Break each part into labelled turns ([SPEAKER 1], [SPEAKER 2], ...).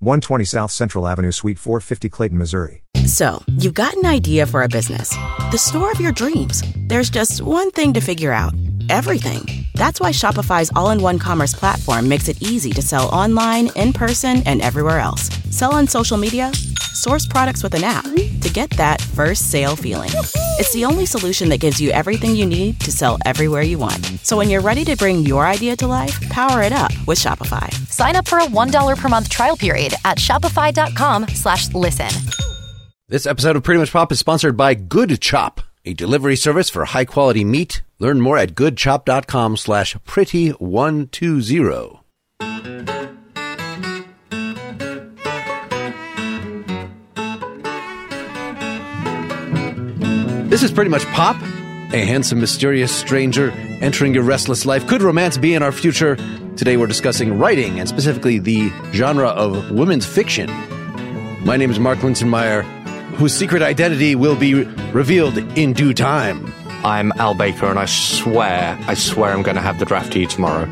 [SPEAKER 1] 120 South Central Avenue, Suite 450, Clayton, Missouri.
[SPEAKER 2] So, you've got an idea for a business, the store of your dreams. There's just one thing to figure out everything. That's why Shopify's all in one commerce platform makes it easy to sell online, in person, and everywhere else. Sell on social media, source products with an app to get that first sale feeling. It's the only solution that gives you everything you need to sell everywhere you want. So when you're ready to bring your idea to life, power it up with Shopify.
[SPEAKER 3] Sign up for a $1 per month trial period at shopify.com slash listen.
[SPEAKER 4] This episode of Pretty Much Pop is sponsored by Good Chop, a delivery service for high quality meat. Learn more at goodchop.com slash pretty120. This is pretty much pop. A handsome, mysterious stranger entering your restless life. Could romance be in our future? Today we're discussing writing and specifically the genre of women's fiction. My name is Mark Linsenmayer, whose secret identity will be revealed in due time.
[SPEAKER 5] I'm Al Baker, and I swear, I swear I'm going to have the draft to you tomorrow.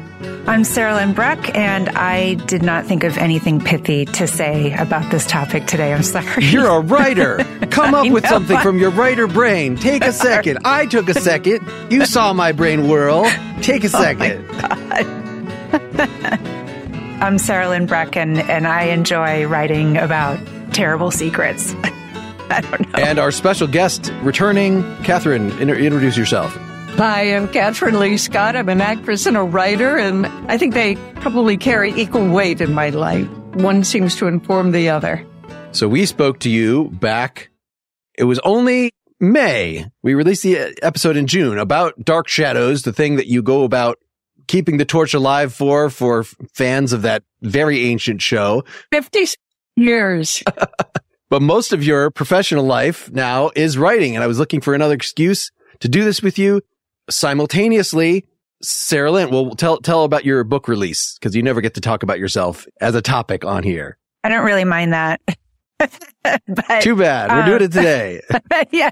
[SPEAKER 6] I'm Sarahlyn Bruck, and I did not think of anything pithy to say about this topic today. I'm sorry.
[SPEAKER 4] You're a writer. Come up with something from your writer brain. Take a second. I took a second. You saw my brain whirl. Take a
[SPEAKER 6] oh
[SPEAKER 4] second.
[SPEAKER 6] Oh second. I'm Sarahlyn Bruck, and, and I enjoy writing about terrible secrets. I don't know.
[SPEAKER 4] and our special guest returning, Kathryn, inter- introduce yourself.
[SPEAKER 7] Hi, I'm Kathryn Leigh Scott. I'm an actress and a writer, and I think they probably carry equal weight in my life. One seems to inform the other.
[SPEAKER 4] So we spoke to you back. It was only May. We released the uh, episode in June about Dark Shadows, the thing that you go about keeping the torch alive for, for fans of that very ancient show.
[SPEAKER 7] 50 years.
[SPEAKER 4] But most of your professional life now is writing. And I was looking for another excuse to do this with you simultaneously. Sarahlyn, well, tell, tell about your book release because you never get to talk about yourself as a topic on here.
[SPEAKER 6] I don't really mind that. but,
[SPEAKER 4] Too bad. We're
[SPEAKER 6] um,
[SPEAKER 4] doing it today.
[SPEAKER 6] yeah.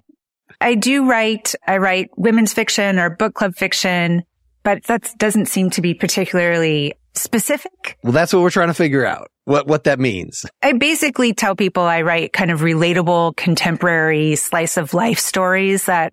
[SPEAKER 6] I do write, I write women's fiction or book club fiction, but that doesn't seem to be particularly specific.
[SPEAKER 4] well, that's what we're trying to figure out. What, what that means.
[SPEAKER 6] I basically tell people I write kind of relatable, contemporary slice of life stories that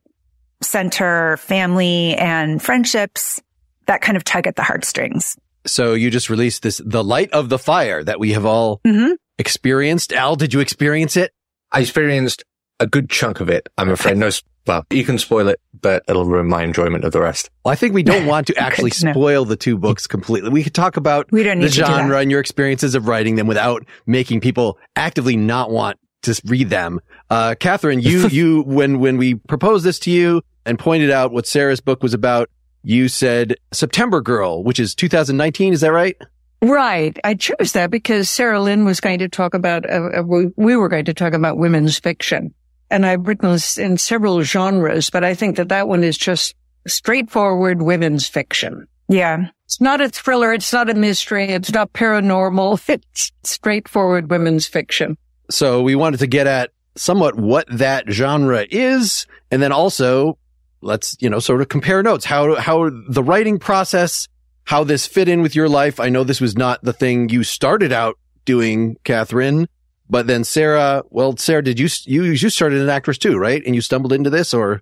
[SPEAKER 6] center family and friendships that kind of tug at the heartstrings.
[SPEAKER 4] So you just released this, The Light of the Fire that we have all
[SPEAKER 6] hmm
[SPEAKER 4] experienced. Al, did you experience it?
[SPEAKER 5] I experienced a good chunk of it. I'm afraid. No, s- well, you can spoil it, but it'll ruin my enjoyment of the rest.
[SPEAKER 4] Well, I think we don't want to actually
[SPEAKER 6] to know.
[SPEAKER 4] spoil the two books completely. We could talk about
[SPEAKER 6] We don't
[SPEAKER 4] the
[SPEAKER 6] need to do that.
[SPEAKER 4] genre and your experiences of writing them without making people actively not want to read them. Uh, Kathryn, you, you, when, when we proposed this to you and pointed out what Sarah's book was about, you said September Girl, which is 2019. Is that right?
[SPEAKER 7] Right. I chose that because Sarahlyn was going to talk about, uh, uh, we- we were going to talk about women's fiction. And I've written in several genres, but I think that that one is just straightforward women's fiction.
[SPEAKER 6] Yeah.
[SPEAKER 7] It's not a thriller. It's not a mystery. It's not paranormal. It's straightforward women's fiction.
[SPEAKER 4] So we wanted to get at somewhat what that genre is. And then also let's, you know, sort of compare notes, how, how the writing process, how this fit in with your life. I know this was not the thing you started out doing, Kathryn, but then Sarah, well, Sarah, did you, you, you started an actress too, right? And you stumbled into this or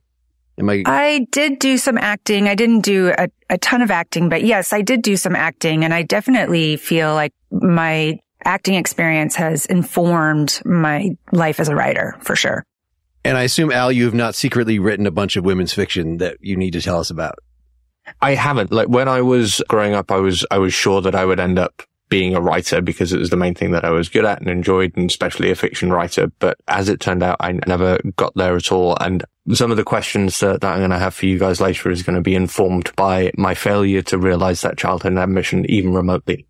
[SPEAKER 4] am I?
[SPEAKER 6] I did do some acting. I didn't do a, a ton of acting, but yes, I did do some acting and I definitely feel like my acting experience has informed my life as a writer for sure.
[SPEAKER 4] and I assume Al, you have not secretly written a bunch of women's fiction that you need to tell us about.
[SPEAKER 5] I haven't. Like when I was growing up, I was I was sure that I would end up being a writer because it was the main thing that I was good at and enjoyed, and especially a fiction writer. But as it turned out, I never got there at all. And some of the questions that, that I'm going to have for you guys later is going to be informed by my failure to realize that childhood ambition even remotely.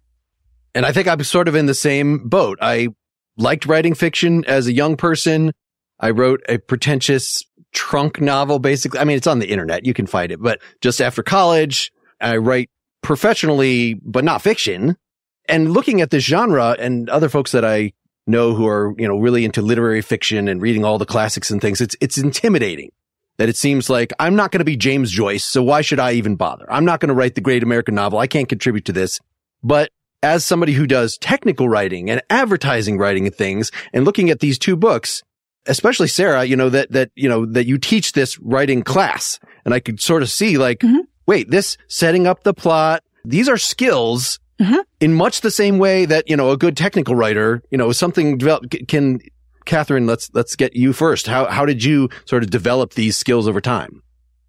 [SPEAKER 4] And I think I'm sort of in the same boat. I liked writing fiction as a young person. I wrote a pretentious trunk novel, basically. I mean, it's on the internet. You can find it, but just after college, I write professionally, but not fiction. And looking at this genre and other folks that I know who are, you know, really into literary fiction and reading all the classics and things, it's, it's intimidating that it seems like I'm not going to be James Joyce. So why should I even bother? I'm not going to write the great American novel. I can't contribute to this. But as somebody who does technical writing and advertising writing and things and looking at these two books, especially Sarah, you know, that, that, you know, that you teach this writing class and I could sort of see like, mm-hmm. wait, this setting up the plot, these are skills mm-hmm. in much the same way that, you know, a good technical writer, you know, something develop, can, Kathryn, let's, let's get you first. How, how did you sort of develop these skills over time?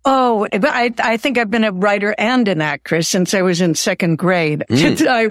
[SPEAKER 7] Oh, I, I think I've been a writer and an actress since I was in second grade. Mm. I,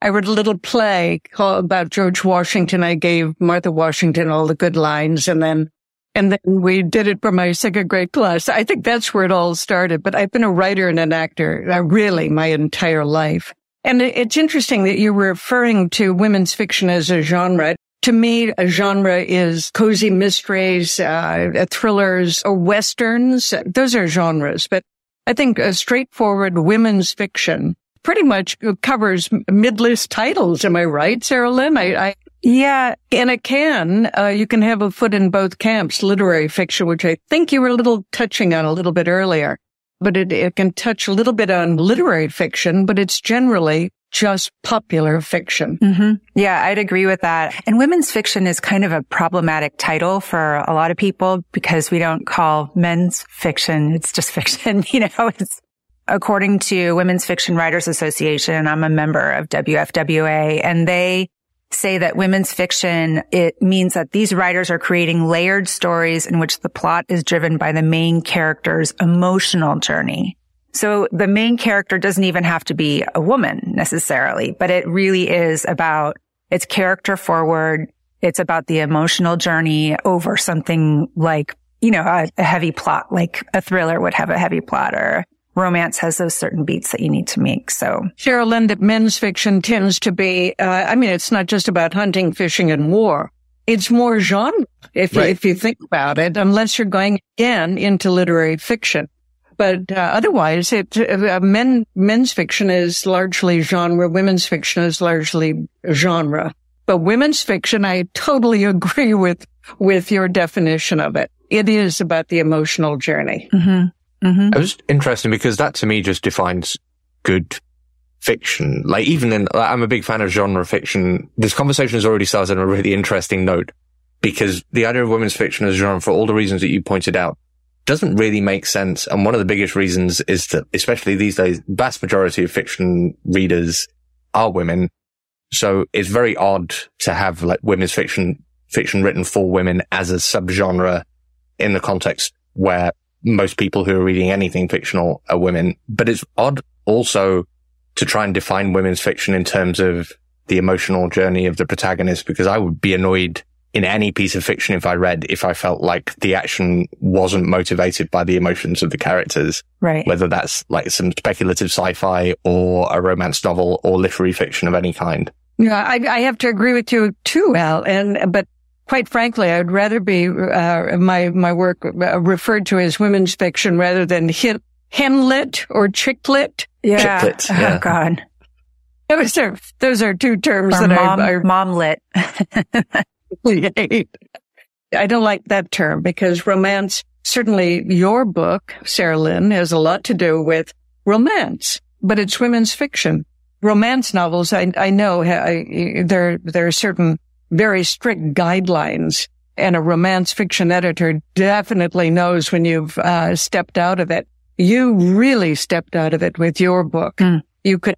[SPEAKER 7] I wrote a little play called about George Washington. I gave Martha Washington all the good lines and then, and then we did it for my second grade class. I think that's where it all started, but I've been a writer and an actor uh, really my entire life. And it's interesting that you're referring to women's fiction as a genre. To me, a genre is cozy mysteries, uh, thrillers, or westerns. Those are genres. But I think a straightforward women's fiction pretty much covers mid-list titles. Am I right, Sarahlyn? I, I
[SPEAKER 8] yeah,
[SPEAKER 7] and it can. Uh, you can have a foot in both camps. Literary fiction, which I think you were a little touching on a little bit earlier, but it, it can touch a little bit on literary fiction, but it's generally just popular fiction.
[SPEAKER 8] Mm-hmm. Yeah, I'd agree with that. And women's fiction is kind of a problematic title for a lot of people because we don't call men's fiction. It's just fiction. You know, it's according to Women's Fiction Writers Association, I'm a member of WFWA and they say that women's fiction, it means that these writers are creating layered stories in which the plot is driven by the main character's emotional journey. So the main character doesn't even have to be a woman necessarily, but it really is about it's character forward. It's about the emotional journey over something like, you know, a, a heavy plot, like a thriller would have a heavy plot or romance has those certain beats that you need to make. So
[SPEAKER 7] Sarahlyn, that men's fiction tends to be, uh, I mean, it's not just about hunting, fishing and war. It's more genre if, right. you, if you think about it, unless you're going again into literary fiction. But uh, otherwise, it uh, men men's fiction is largely genre. Women's fiction is largely genre. But women's fiction, I totally agree with with your definition of it. It is about the emotional journey.
[SPEAKER 5] Mm-hmm. Mm-hmm. It was interesting because that to me just defines good fiction. Like even in, like, I'm a big fan of genre fiction. This conversation has already started on a really interesting note because the idea of women's fiction as genre, for all the reasons that you pointed out, doesn't really make sense. And one of the biggest reasons is that, especially these days, vast majority of fiction readers are women. So it's very odd to have like women's fiction, fiction written for women as a subgenre in the context where most people who are reading anything fictional are women. But it's odd also to try and define women's fiction in terms of the emotional journey of the protagonist, because I would be annoyed in any piece of fiction if I read, if I felt like the action wasn't motivated by the emotions of the characters.
[SPEAKER 8] Right.
[SPEAKER 5] Whether that's like some speculative sci-fi or a romance novel or literary fiction of any kind.
[SPEAKER 7] Yeah, I, I have to agree with you too, Al. And, but quite frankly, I'd rather be, uh, my, my work uh, referred to as women's fiction rather than hit, henlit or chick lit.
[SPEAKER 8] Yeah.
[SPEAKER 5] Chicklit, yeah.
[SPEAKER 8] Oh God.
[SPEAKER 7] Those are, those are two terms
[SPEAKER 8] or
[SPEAKER 7] that
[SPEAKER 8] mom,
[SPEAKER 7] I, I
[SPEAKER 8] mom lit.
[SPEAKER 7] I don't like that term because romance, certainly your book, Sarahlyn, has a lot to do with romance, but it's women's fiction. Romance novels, I, I know I, there, there are certain very strict guidelines and a romance fiction editor definitely knows when you've uh, stepped out of it. You really stepped out of it with your book. Mm. You could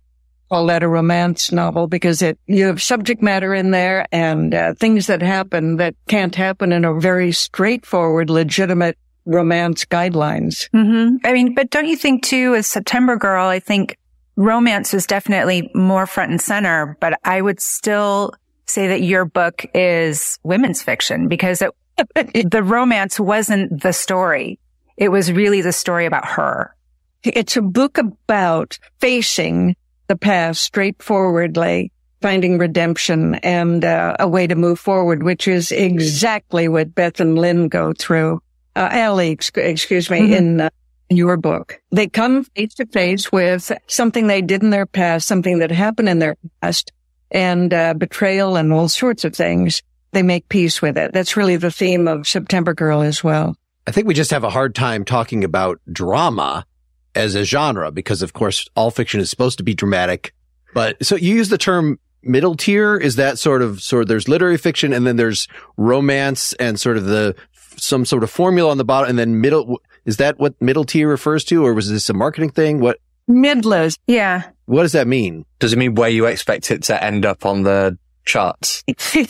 [SPEAKER 7] call that a romance novel because it you have subject matter in there and uh, things that happen that can't happen in a very straightforward, legitimate romance guidelines.
[SPEAKER 8] Mm-hmm. I mean, but don't you think too, as September Girl, I think romance is definitely more front and center, but I would still say that your book is women's fiction because it, the romance wasn't the story. It was really the story about her.
[SPEAKER 7] It's a book about facing the past straightforwardly finding redemption and uh, a way to move forward, which is exactly what Beth and Lynn go through. Uh, Allie, ex- excuse me, mm-hmm. in, uh, in your book. They come face to face with something they did in their past, something that happened in their past, and uh, betrayal and all sorts of things. They make peace with it. That's really the theme of September Girl as well.
[SPEAKER 4] I think we just have a hard time talking about drama as a genre because, of course, all fiction is supposed to be dramatic. But so you use the term middle tier. Is that sort of, sort of, there's literary fiction and then there's romance and sort of the, some sort of formula on the bottom and then middle. Is that what middle tier refers to or was this a marketing thing? What?
[SPEAKER 7] Midlist.
[SPEAKER 8] Yeah.
[SPEAKER 4] What does that mean?
[SPEAKER 5] Does it mean where you expect it to end up on the charts?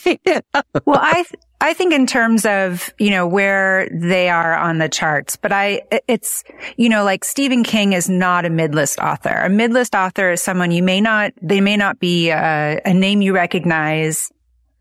[SPEAKER 8] well, I, I think in terms of, you know, where they are on the charts, but I, it's, you know, like Stephen King is not a mid-list author. A mid-list author is someone you may not, they may not be a, a name you recognize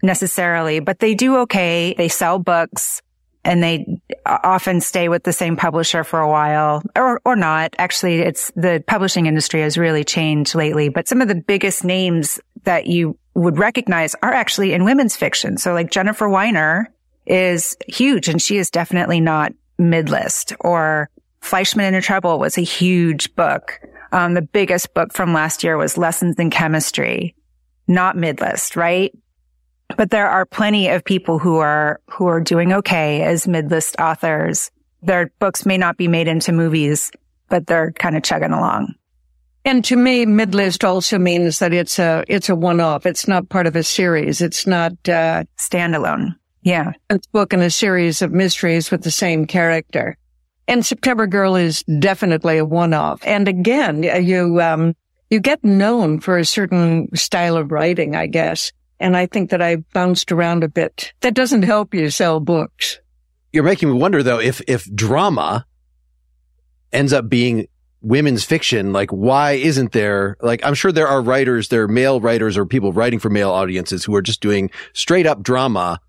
[SPEAKER 8] necessarily, but they do okay. They sell books and they often stay with the same publisher for a while or, or not. Actually, it's the publishing industry has really changed lately, but some of the biggest names that you would recognize are actually in women's fiction. So like Jennifer Weiner is huge and she is definitely not mid-list or Fleishman Is in Trouble was a huge book. Um, the biggest book from last year was Lessons in Chemistry, not mid-list, right? But there are plenty of people who are, who are doing okay as mid-list authors. Their books may not be made into movies, but they're kind of chugging along.
[SPEAKER 7] And to me, midlist also means that it's a, it's a one-off. It's not part of a series. It's not, uh,
[SPEAKER 8] standalone. Yeah.
[SPEAKER 7] A book in a series of mysteries with the same character. And September Girl is definitely a one-off. And again, you, um, you get known for a certain style of writing, I guess. And I think that I bounced around a bit. That doesn't help you sell books.
[SPEAKER 4] You're making me wonder though, if, if drama ends up being women's fiction, like why isn't there, like I'm sure there are writers, there are male writers or people writing for male audiences who are just doing straight up drama.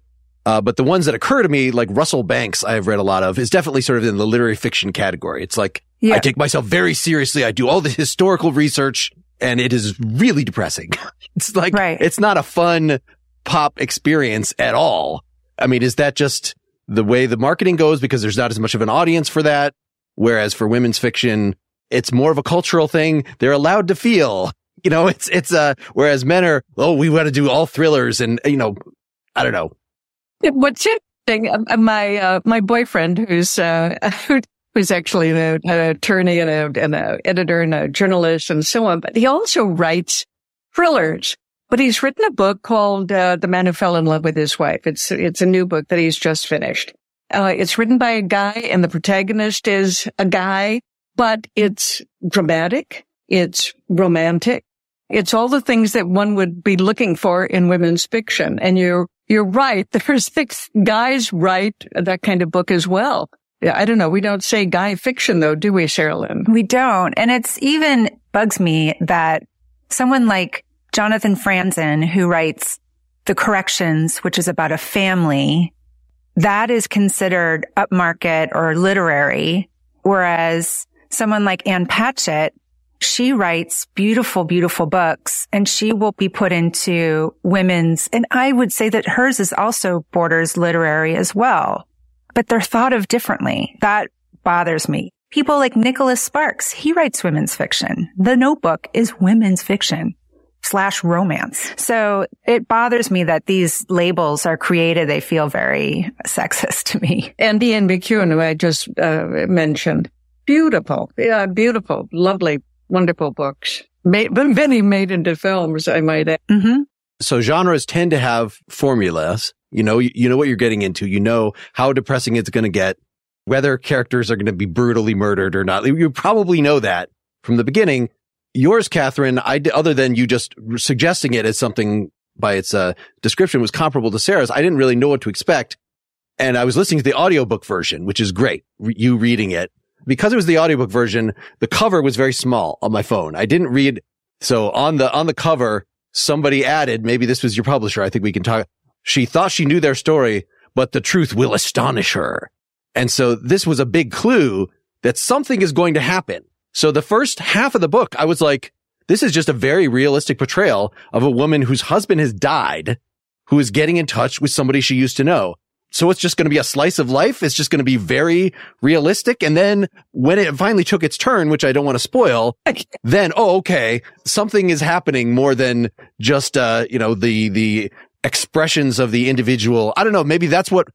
[SPEAKER 4] Uh, but the ones that occur to me, like Russell Banks, I have read a lot of, is definitely sort of in the literary fiction category. It's like, yeah. I take myself very seriously. I do all the historical research and it is really depressing. it's like, right. it's not a fun pop experience at all. I mean, is that just the way the marketing goes because there's not as much of an audience for that? Whereas for women's fiction, it's more of a cultural thing. They're allowed to feel, you know, it's, it's, uh, whereas men are, oh, we want to do all thrillers and, you know, I don't know.
[SPEAKER 7] What's interesting, uh, my, uh, my boyfriend who's, uh, who's actually an, an attorney and a, and a editor and a journalist and so on, but he also writes thrillers. But he's written a book called uh, "The Man Who Fell in Love with His Wife." It's it's a new book that he's just finished. Uh, it's written by a guy, and the protagonist is a guy but it's dramatic. It's romantic. It's all the things that one would be looking for in women's fiction. And you're, you're right. There's six guys write that kind of book as well. Yeah, I don't know. We don't say guy fiction though, do we, Sarahlyn?
[SPEAKER 8] We don't. And it's even bugs me that someone like Jonathan Franzen, who writes The Corrections, which is about a family, that is considered upmarket or literary. Whereas someone like Ann Patchett, she writes beautiful, beautiful books and she will be put into women's. And I would say that hers is also borders literary as well, but they're thought of differently. That bothers me. People like Nicholas Sparks, he writes women's fiction. The notebook is women's fiction slash romance. So it bothers me that these labels are created. They feel very sexist to me.
[SPEAKER 7] And Ian McEwan, who I just uh, mentioned, Beautiful. Yeah, beautiful, lovely, wonderful books. Made, many made into films, I might add.
[SPEAKER 8] Mm-hmm.
[SPEAKER 4] So genres tend to have formulas. You know, you, you know what you're getting into. You know how depressing it's going to get, whether characters are going to be brutally murdered or not. You probably know that from the beginning. Yours, Kathryn, I, other than you just suggesting it as something by its uh, description was comparable to Sarah's, I didn't really know what to expect. And I was listening to the audiobook version, which is great. Re- you reading it because it was the audiobook version, the cover was very small on my phone. I didn't read. So on the, on the cover, somebody added, maybe this was your publisher. I think we can talk. She thought she knew their story, but the truth will astonish her. And so this was a big clue that something is going to happen. So the first half of the book, I was like, This is just a very realistic portrayal of a woman whose husband has died, who is getting in touch with somebody she used to know. So it's just going to be a slice of life. It's just going to be very realistic. And then when it finally took its turn, which I don't want to spoil, then, oh, okay, something is happening more than just, uh, you know, the, the expressions of the individual. I don't know. Maybe that's what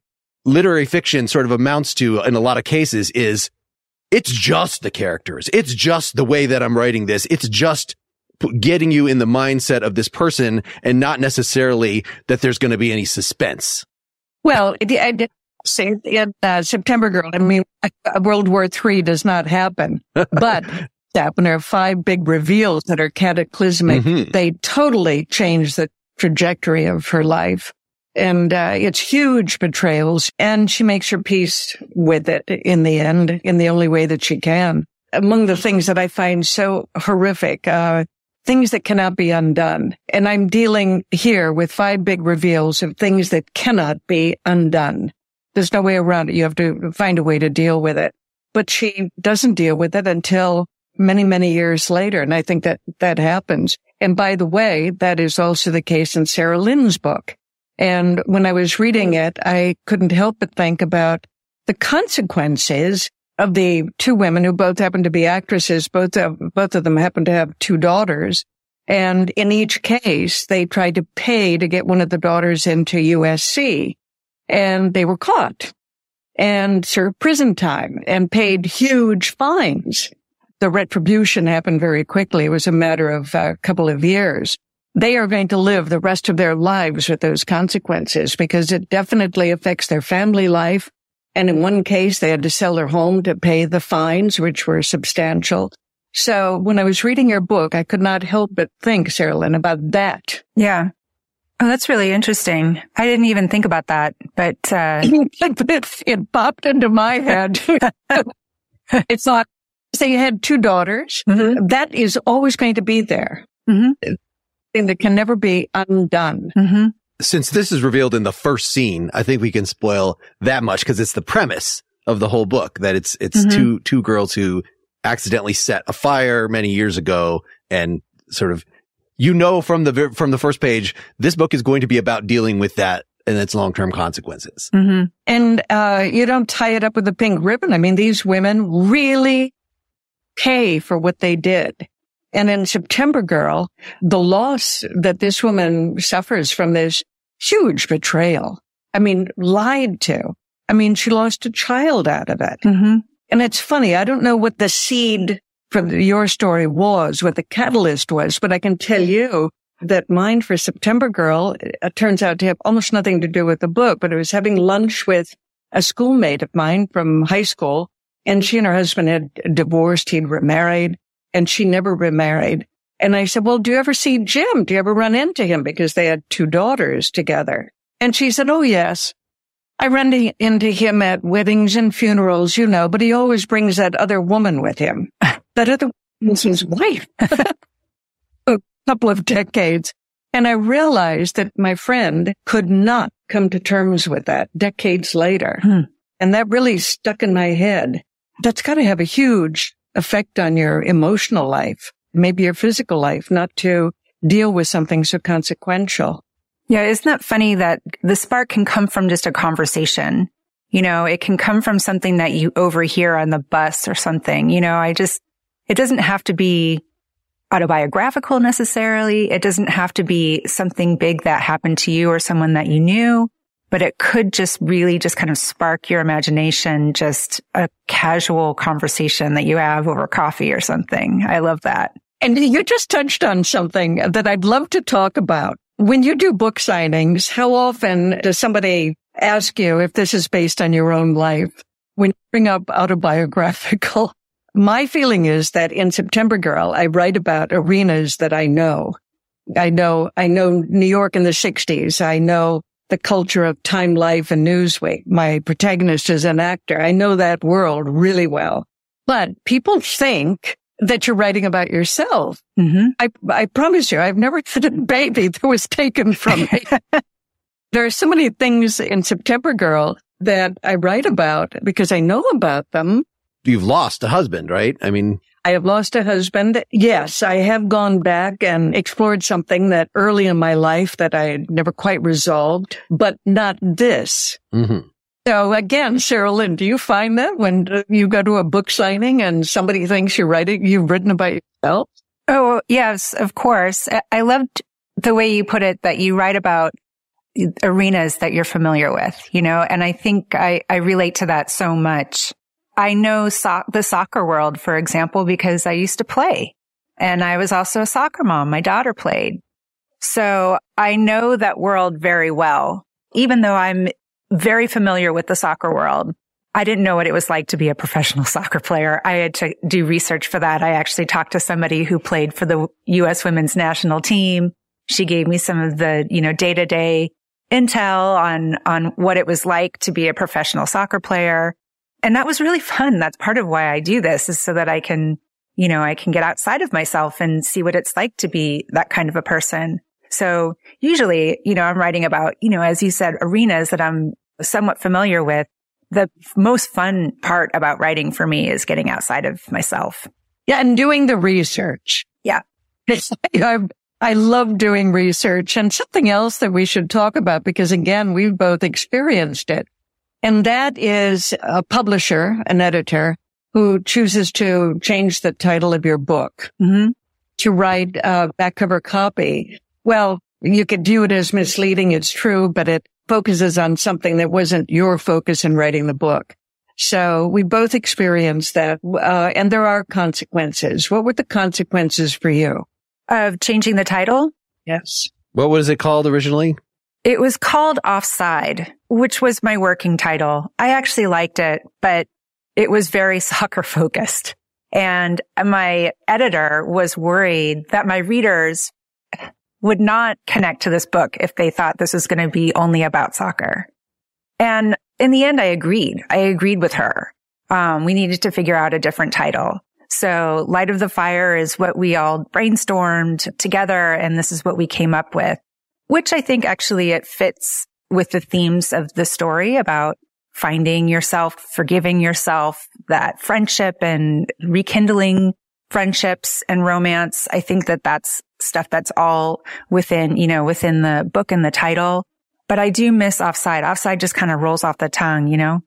[SPEAKER 4] literary fiction sort of amounts to in a lot of cases is it's just the characters. It's just the way that I'm writing this. It's just getting you in the mindset of this person and not necessarily that there's going to be any suspense.
[SPEAKER 7] Well, I did say in uh, September Girl, I mean, World War III does not happen, but there are five big reveals that are cataclysmic,
[SPEAKER 4] Mhm.
[SPEAKER 7] they totally change the trajectory of her life. And uh, it's huge betrayals, and she makes her peace with it in the end, in the only way that she can. Among the things that I find so horrific, uh, things that cannot be undone. And I'm dealing here with five big reveals of things that cannot be undone. There's no way around it. You have to find a way to deal with it. But she doesn't deal with it until many, many years later. And I think that that happens. And by the way, that is also the case in Sarahlyn's book. And when I was reading it, I couldn't help but think about the consequences of the two women who both happen to be actresses. Both of, both of them happen to have two daughters. And in each case, they tried to pay to get one of the daughters into USC and they were caught and served prison time and paid huge fines. The retribution happened very quickly. It was a matter of a couple of years. They are going to live the rest of their lives with those consequences because it definitely affects their family life. And in one case, they had to sell their home to pay the fines, which were substantial. So when I was reading your book, I could not help but think, Sarahlyn, about that.
[SPEAKER 6] Yeah. Oh, that's really interesting. I didn't even think about that, but, uh,
[SPEAKER 7] it, it popped into my head. it's not, say you had two daughters.
[SPEAKER 6] Mhm.
[SPEAKER 7] That is always going to be there.
[SPEAKER 6] Mhm.
[SPEAKER 7] Thing that can never be undone.
[SPEAKER 6] hmm
[SPEAKER 4] Since this is revealed in the first scene, I think we can spoil that much because it's the premise of the whole book that it's, it's
[SPEAKER 6] Mhm.
[SPEAKER 4] two, two girls who accidentally set a fire many years ago and sort of, you know, from the, from the first page, this book is going to be about dealing with that and its long-term consequences.
[SPEAKER 6] hmm
[SPEAKER 7] And, uh, you don't tie it up with a pink ribbon. I mean, these women really pay for what they did. And in September Girl, the loss that this woman suffers from this huge betrayal. I mean, lied to. I mean, she lost a child out of it.
[SPEAKER 6] hmm
[SPEAKER 7] And it's funny. I don't know what the seed from your story was, what the catalyst was, but I can tell you that mine for September Girl uh, turns out to have almost nothing to do with the book, but I was having lunch with a schoolmate of mine from high school and she and her husband had divorced. He'd remarried and she never remarried. And I said, well, do you ever see Jim? Do you ever run into him? Because they had two daughters together. And she said, oh, yes. I run to- into him at weddings and funerals, you know, but he always brings that other woman with him. That other woman's his wife. a couple of decades. And I realized that my friend could not come to terms with that decades later.
[SPEAKER 6] Hmm.
[SPEAKER 7] And that really stuck in my head. That's got to have a huge effect on your emotional life, maybe your physical life, not to deal with something so consequential.
[SPEAKER 6] Yeah. Isn't that funny that the spark can come from just a conversation? You know, it can come from something that you overhear on the bus or something. You know, I just, it doesn't have to be autobiographical necessarily. It doesn't have to be something big that happened to you or someone that you knew, but it could just really just kind of spark your imagination, just a casual conversation that you have over coffee or something. I love that.
[SPEAKER 7] And you just touched on something that I'd love to talk about. When you do book signings, how often does somebody ask you if this is based on your own life? When you bring up autobiographical, my feeling is that in September Girl, I write about arenas that I know. I know, I know New York in the sixties. I know the culture of Time Life and Newsweek. My protagonist is an actor. I know that world really well. But people think that you're writing about yourself.
[SPEAKER 6] Mm-hmm.
[SPEAKER 7] I, I promise you, I've never had a baby that was taken from me. there are so many things in September Girl that I write about because I know about them.
[SPEAKER 4] You've lost a husband, right? I mean,
[SPEAKER 7] I have lost a husband. Yes, I have gone back and explored something that early in my life that I had never quite resolved, but not this.
[SPEAKER 4] Mm-hmm.
[SPEAKER 7] So again, Sarahlyn, do you find that when uh, you go to a book signing and somebody thinks you're writing, you've written about yourself?
[SPEAKER 8] Oh, yes, of course. I loved the way you put it that you write about arenas that you're familiar with, you know, and I think I, I relate to that so much. I know so- the soccer world, for example, because I used to play and I was also a soccer mom. My daughter played. So I know that world very well, even though I'm very familiar with the soccer world. I didn't know what it was like to be a professional soccer player. I had to do research for that. I actually talked to somebody who played for the U.S. women's national team. She gave me some of the, you know, day to day intel on, on what it was like to be a professional soccer player. And that was really fun. That's part of why I do this is so that I can, you know, I can get outside of myself and see what it's like to be that kind of a person. So usually, you know, I'm writing about, you know, as you said, arenas that I'm somewhat familiar with. The most fun part about writing for me is getting outside of myself.
[SPEAKER 7] Yeah. And doing the research.
[SPEAKER 8] Yeah.
[SPEAKER 7] I, I love doing research and something else that we should talk about because again, we've both experienced it. And that is a publisher, an editor who chooses to change the title of your book
[SPEAKER 8] mm-hmm.
[SPEAKER 7] to write a back cover copy. Well, you could view it as misleading. It's true, but it focuses on something that wasn't your focus in writing the book. So we both experienced that. Uh, and there are consequences. What were the consequences for you?
[SPEAKER 8] Of changing the title?
[SPEAKER 7] Yes.
[SPEAKER 4] What was it called originally?
[SPEAKER 8] It was called Offside, which was my working title. I actually liked it, but it was very soccer focused. And my editor was worried that my readers would not connect to this book if they thought this was going to be only about soccer. And in the end, I agreed. I agreed with her. Um, we needed to figure out a different title. So Light of the Fire is what we all brainstormed together. And this is what we came up with, which I think actually it fits with the themes of the story about finding yourself, forgiving yourself, that friendship and rekindling friendships and romance. I think that that's stuff that's all within, you know, within the book and the title. But I do miss offside. Offside just kind of rolls off the tongue, you know?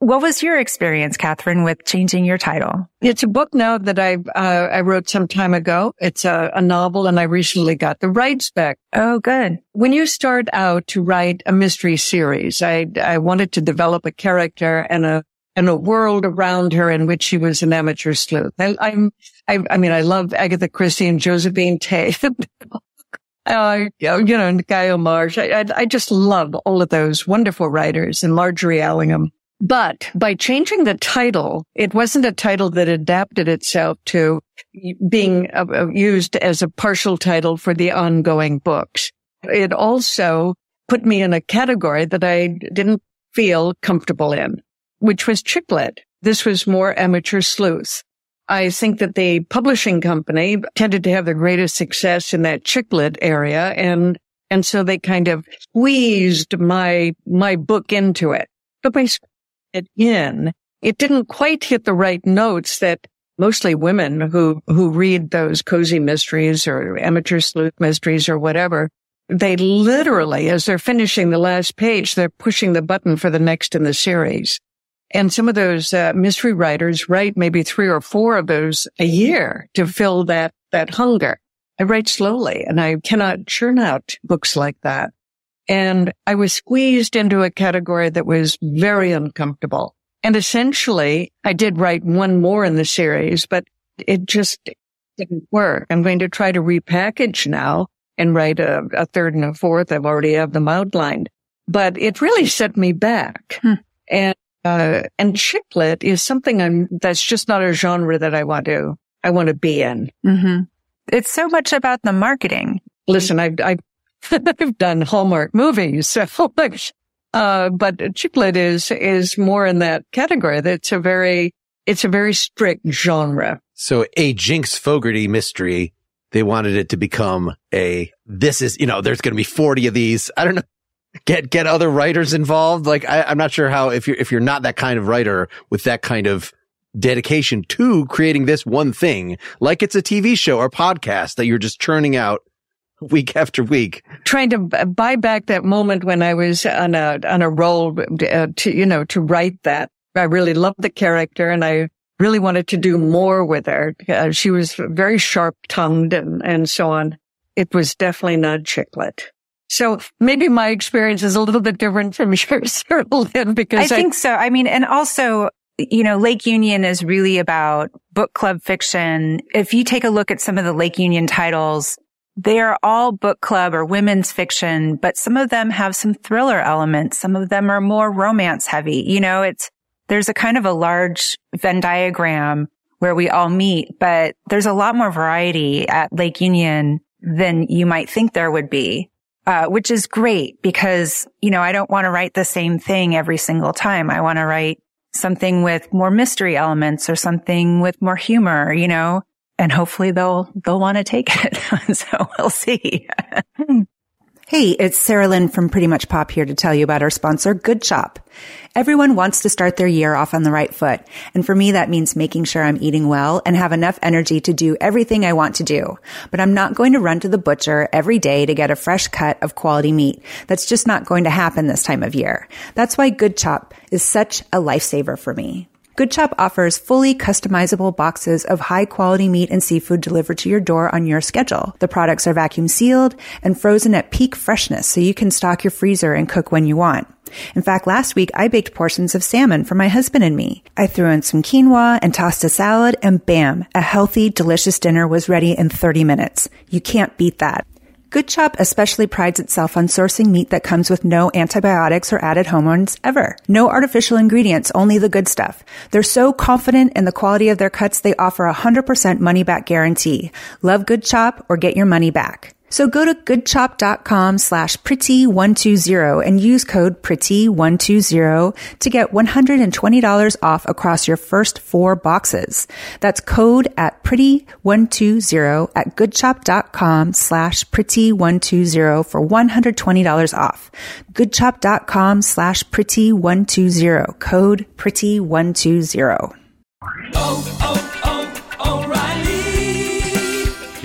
[SPEAKER 8] What was your experience, Kathryn, with changing your title?
[SPEAKER 7] It's a book now that I uh, I wrote some time ago. It's a, a, novel, and I recently got the rights back.
[SPEAKER 8] Oh, good.
[SPEAKER 7] When you start out to write a mystery series, I I wanted to develop a character and a and a world around her in which she was an amateur sleuth. I, I'm I, I mean I love Agatha Christie and Josephine Tey. uh, you know, and Ngaio Marsh. I, I, I just love all of those wonderful writers and Margery Allingham. But by changing the title, it wasn't a title that adapted itself to being uh, uh, used as a partial title for the ongoing books. It also put me in a category that I didn't feel comfortable in, which was chick lit. This was more amateur sleuth. I think that the publishing company tended to have the greatest success in that chick lit area. And, and so they kind of squeezed my, my book into it. But by it in, it didn't quite hit the right notes that mostly women who, who read those cozy mysteries or amateur sleuth mysteries or whatever, they literally, as they're finishing the last page, they're pushing the button for the next in the series. And some of those uh, mystery writers write maybe three or four of those a year to fill that, that hunger. I write slowly and I cannot churn out books like that. And I was squeezed into a category that was very uncomfortable. And essentially, I did write one more in the series, but it just didn't work. I'm going to try to repackage now and write a, a third and a fourth. I've already have them outlined, but it really set me back.
[SPEAKER 8] Hmm.
[SPEAKER 7] And, uh, and chick lit is something I'm, that's just not a genre that I want to, I want to be in.
[SPEAKER 8] Mm-hmm. It's so much about the marketing.
[SPEAKER 7] Listen, I, I I've done Hallmark movies, so uh, but chick lit is is more in that category. That's a very it's a very strict genre.
[SPEAKER 4] So a Jinx Fogarty mystery, they wanted it to become a this is you know there's going to be forty of these. I don't know. Get get other writers involved. Like I, I'm not sure how if you're if you're not that kind of writer with that kind of dedication to creating this one thing, like it's a TV show or podcast that you're just churning out week after week.
[SPEAKER 7] Trying to buy back that moment when I was on a, on a roll uh, to, you know, to write that. I really loved the character and I really wanted to do more with her. Uh, she was very sharp tongued and, and so on. It was definitely not chick lit. So maybe my experience is a little bit different from yours, Lynn, because
[SPEAKER 6] I, I think so. I mean, and also, you know, Lake Union is really about book club fiction. If you take a look at some of the Lake Union titles, they are all book club or women's fiction, but some of them have some thriller elements. Some of them are more romance heavy. You know, it's, there's a kind of a large Venn diagram where we all meet, but there's a lot more variety at Lake Union than you might think there would be. Uh, which is great because, you know, I don't want to write the same thing every single time. I want to write something with more mystery elements or something with more humor, you know, and hopefully they'll, they'll want to take it. so we'll see.
[SPEAKER 8] Hey, it's Sarahlyn from Pretty Much Pop here to tell you about our sponsor, Good Chop. Everyone wants to start their year off on the right foot. And for me, that means making sure I'm eating well and have enough energy to do everything I want to do. But I'm not going to run to the butcher every day to get a fresh cut of quality meat. That's just not going to happen this time of year. That's why Good Chop is such a lifesaver for me. Good Chop offers fully customizable boxes of high quality meat and seafood delivered to your door on your schedule. The products are vacuum sealed and frozen at peak freshness so you can stock your freezer and cook when you want. In fact, last week I baked portions of salmon for my husband and me. I threw in some quinoa and tossed a salad and bam, a healthy, delicious dinner was ready in 30 minutes. You can't beat that. Good Chop especially prides itself on sourcing meat that comes with no antibiotics or added hormones ever. No artificial ingredients, only the good stuff. They're so confident in the quality of their cuts, they offer a 100% money back guarantee. Love Good Chop or get your money back. So go to goodchop.com slash pretty120 and use code pretty120 to get $120 off across your first four boxes. That's code at pretty120 at goodchop.com slash pretty120 for $120 off. goodchop.com slash pretty120 code pretty120. Oh, oh,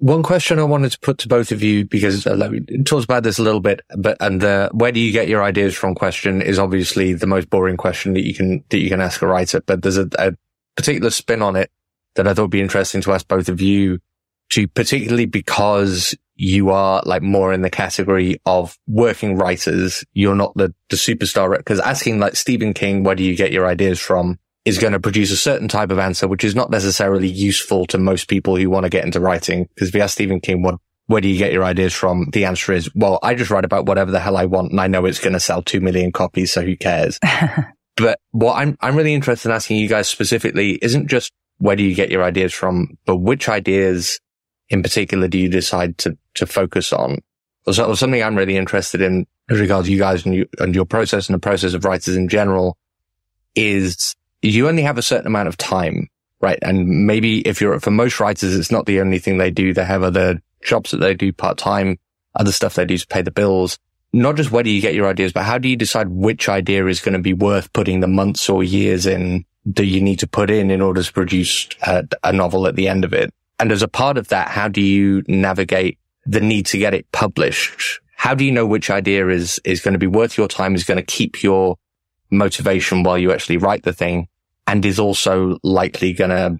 [SPEAKER 5] One question I wanted to put to both of you because uh, we talked about this a little bit, but and the where do you get your ideas from question is obviously the most boring question that you can that you can ask a writer. But there's a, a particular spin on it that I thought would be interesting to ask both of you to, particularly because you are like more in the category of working writers. You're not the the superstar because asking like Stephen King, where do you get your ideas from? Is going to produce a certain type of answer, which is not necessarily useful to most people who want to get into writing. Because if you ask Stephen King, what, where do you get your ideas from? The answer is, well, I just write about whatever the hell I want and I know it's going to sell two million copies. So who cares? but what I'm, I'm really interested in asking you guys specifically isn't just where do you get your ideas from, but which ideas in particular do you decide to, to focus on? Or something I'm really interested in as regards you guys and, you, and your process and the process of writers in general is you only have a certain amount of time, right? And maybe if you're, for most writers, it's not the only thing they do. They have other jobs that they do part time, other stuff they do to pay the bills. Not just where do you get your ideas, but how do you decide which idea is going to be worth putting the months or years in that you need to put in in order to produce a, a novel at the end of it? And as a part of that, how do you navigate the need to get it published? How do you know which idea is, is going to be worth your time, is going to keep your motivation while you actually write the thing and is also likely going to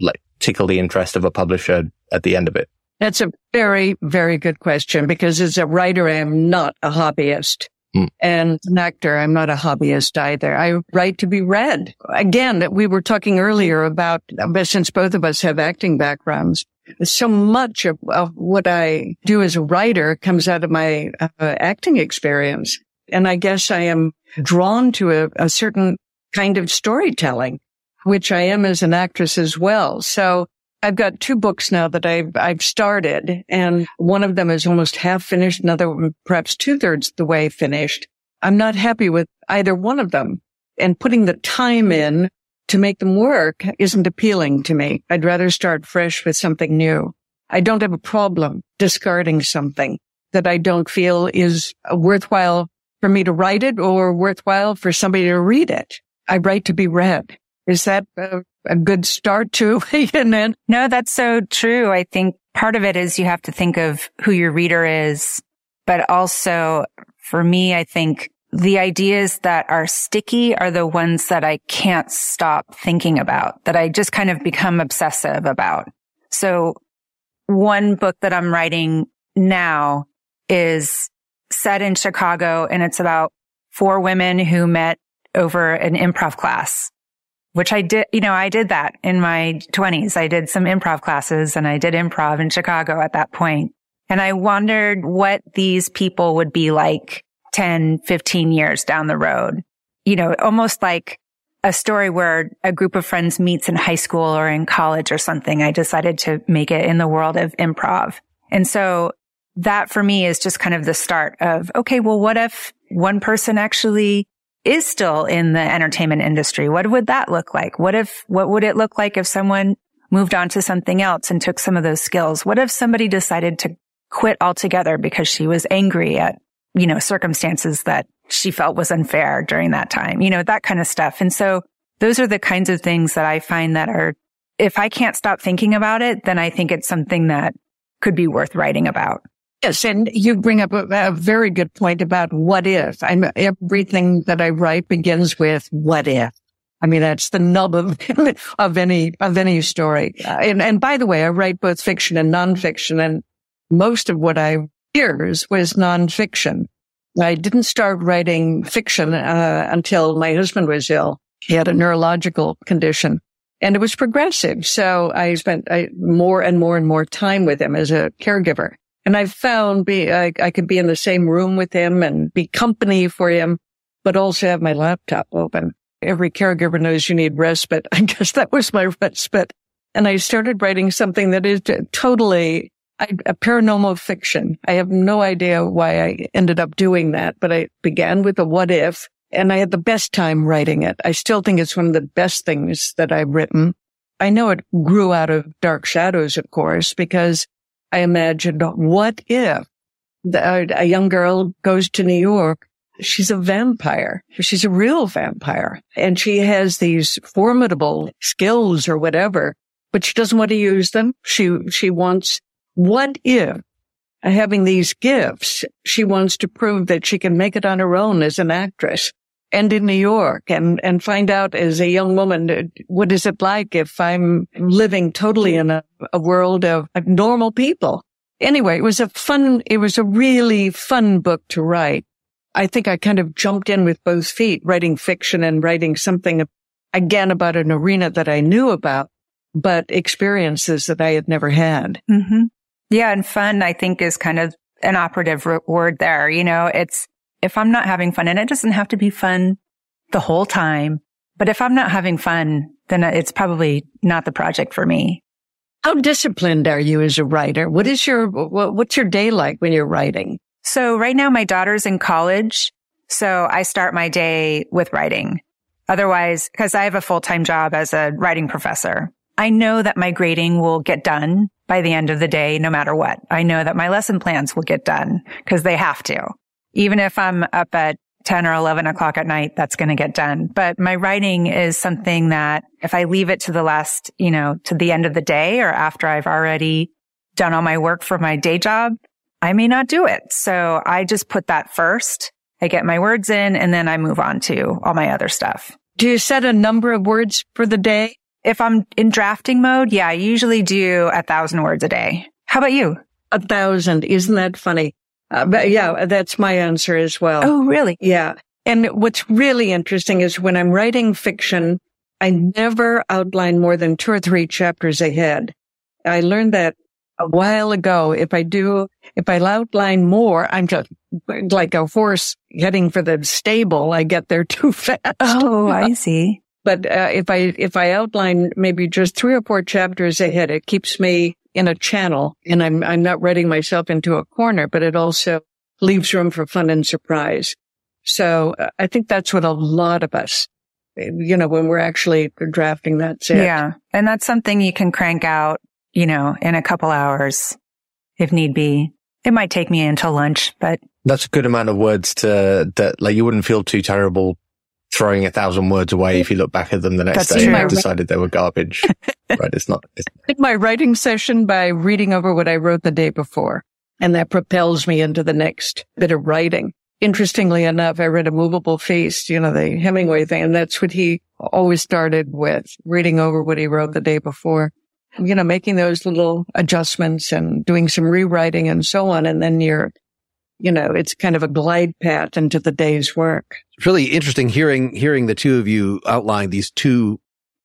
[SPEAKER 5] like tickle the interest of a publisher at the end of it?
[SPEAKER 7] That's a very, very good question because as a writer, I am not a hobbyist.
[SPEAKER 5] Mm.
[SPEAKER 7] And an actor, I'm not a hobbyist either. I write to be read. Again, that we were talking earlier about, since both of us have acting backgrounds, so much of, of what I do as a writer comes out of my uh, acting experience. And I guess I am drawn to a, a certain kind of storytelling, which I am as an actress as well. So I've got two books now that I've, I've started and one of them is almost half finished. Another one, perhaps two thirds the way finished. I'm not happy with either one of them and putting the time in to make them work isn't appealing to me. I'd rather start fresh with something new. I don't have a problem discarding something that I don't feel is worthwhile for me to write it or worthwhile for somebody to read it. I write to be read. Is that a, a good start to it?
[SPEAKER 8] No, that's so true. I think part of it is you have to think of who your reader is, but also for me, I think the ideas that are sticky are the ones that I can't stop thinking about, that I just kind of become obsessive about. So one book that I'm writing now is set in Chicago and it's about four women who met over an improv class which I did, you know, I did that in my twenties. I did some improv classes and I did improv in Chicago at that point. And I wondered what these people would be like 10, 15 years down the road. You know, almost like a story where a group of friends meets in high school or in college or something. I decided to make it in the world of improv. And so that for me is just kind of the start of, okay, well, what if one person actually is still in the entertainment industry. What would that look like? What if, what would it look like if someone moved on to something else and took some of those skills? What if somebody decided to quit altogether because she was angry at, you know, circumstances that she felt was unfair during that time, you know, that kind of stuff. And so those are the kinds of things that I find that are, if I can't stop thinking about it, then I think it's something that could be worth writing about.
[SPEAKER 7] Yes, and you bring up a, a, very good point about what if. I'm, everything that I write begins with what if. I mean, that's the nub of, of any, of any story. Uh, and, and by the way, I write both fiction and nonfiction and most of what I hears was nonfiction. I didn't start writing fiction, uh, until my husband was ill. He had a neurological condition and it was progressive. So I spent I, more and more and more time with him as a caregiver. And I found be, I, I could be in the same room with him and be company for him, but also have my laptop open. Every caregiver knows you need respite. I guess that was my respite. And I started writing something that is totally a paranormal fiction. I have no idea why I ended up doing that, but I began with a what if and I had the best time writing it. I still think it's one of the best things that I've written. I know it grew out of Dark Shadows, of course, because I imagined, what if the, uh, a young girl goes to New York? She's a vampire. She's a real vampire and she has these formidable skills or whatever, but she doesn't want to use them. She, she wants, what if having these gifts, she wants to prove that she can make it on her own as an actress and in New York and, and find out as a young woman, what is it like if I'm living totally in a, a world of, of normal people? Anyway, it was a fun, it was a really fun book to write. I think I kind of jumped in with both feet, writing fiction and writing something again about an arena that I knew about, but experiences that I had never had.
[SPEAKER 8] Mm-hmm. Yeah. And fun, I think is kind of an operative word there. You know, it's, if I'm not having fun, and it doesn't have to be fun the whole time, but if I'm not having fun, then it's probably not the project for me.
[SPEAKER 7] How disciplined are you as a writer? What is your, what's your day like when you're writing?
[SPEAKER 8] So right now my daughter's in college. So I start my day with writing. Otherwise, because I have a full-time job as a writing professor, I know that my grading will get done by the end of the day, no matter what. I know that my lesson plans will get done because they have to even if I'm up at 10 or 11 o'clock at night, that's going to get done. But my writing is something that if I leave it to the last, you know, to the end of the day or after I've already done all my work for my day job, I may not do it. So I just put that first. I get my words in and then I move on to all my other stuff.
[SPEAKER 7] Do you set a number of words for the day?
[SPEAKER 8] if I'm in drafting mode, yeah, I usually do a thousand words a day. How about you?
[SPEAKER 7] A thousand. Isn't that funny? Uh, but yeah, that's my answer as well.
[SPEAKER 8] Oh, really?
[SPEAKER 7] Yeah. And what's really interesting is when I'm writing fiction, I never outline more than two or three chapters ahead. I learned that a while ago. If I do, if I outline more, I'm just like a horse heading for the stable. I get there too fast.
[SPEAKER 8] Oh, I see.
[SPEAKER 7] But uh, if I if I outline maybe just three or four chapters ahead, it keeps me in a channel, and I'm I'm not writing myself into a corner. But it also leaves room for fun and surprise. So uh, I think that's what a lot of us, you know, when we're actually drafting, that it.
[SPEAKER 8] Yeah, and that's something you can crank out, you know, in a couple hours, if need be. It might take me until lunch, but
[SPEAKER 5] that's a good amount of words to that. Like you wouldn't feel too terrible throwing a thousand words away if you look back at them the next
[SPEAKER 7] That's
[SPEAKER 5] day and decided they were garbage. right. It's not. It's,
[SPEAKER 7] I my writing session by reading over what I wrote the day before. And that propels me into the next bit of writing. Interestingly enough, I read a movable feast, you know, the Hemingway thing. And that's what he always started with reading over what he wrote the day before, you know, making those little adjustments and doing some rewriting and so on. And then you're, you know, it's kind of a glide path into the day's work.
[SPEAKER 4] It's really interesting hearing, hearing the two of you outline these two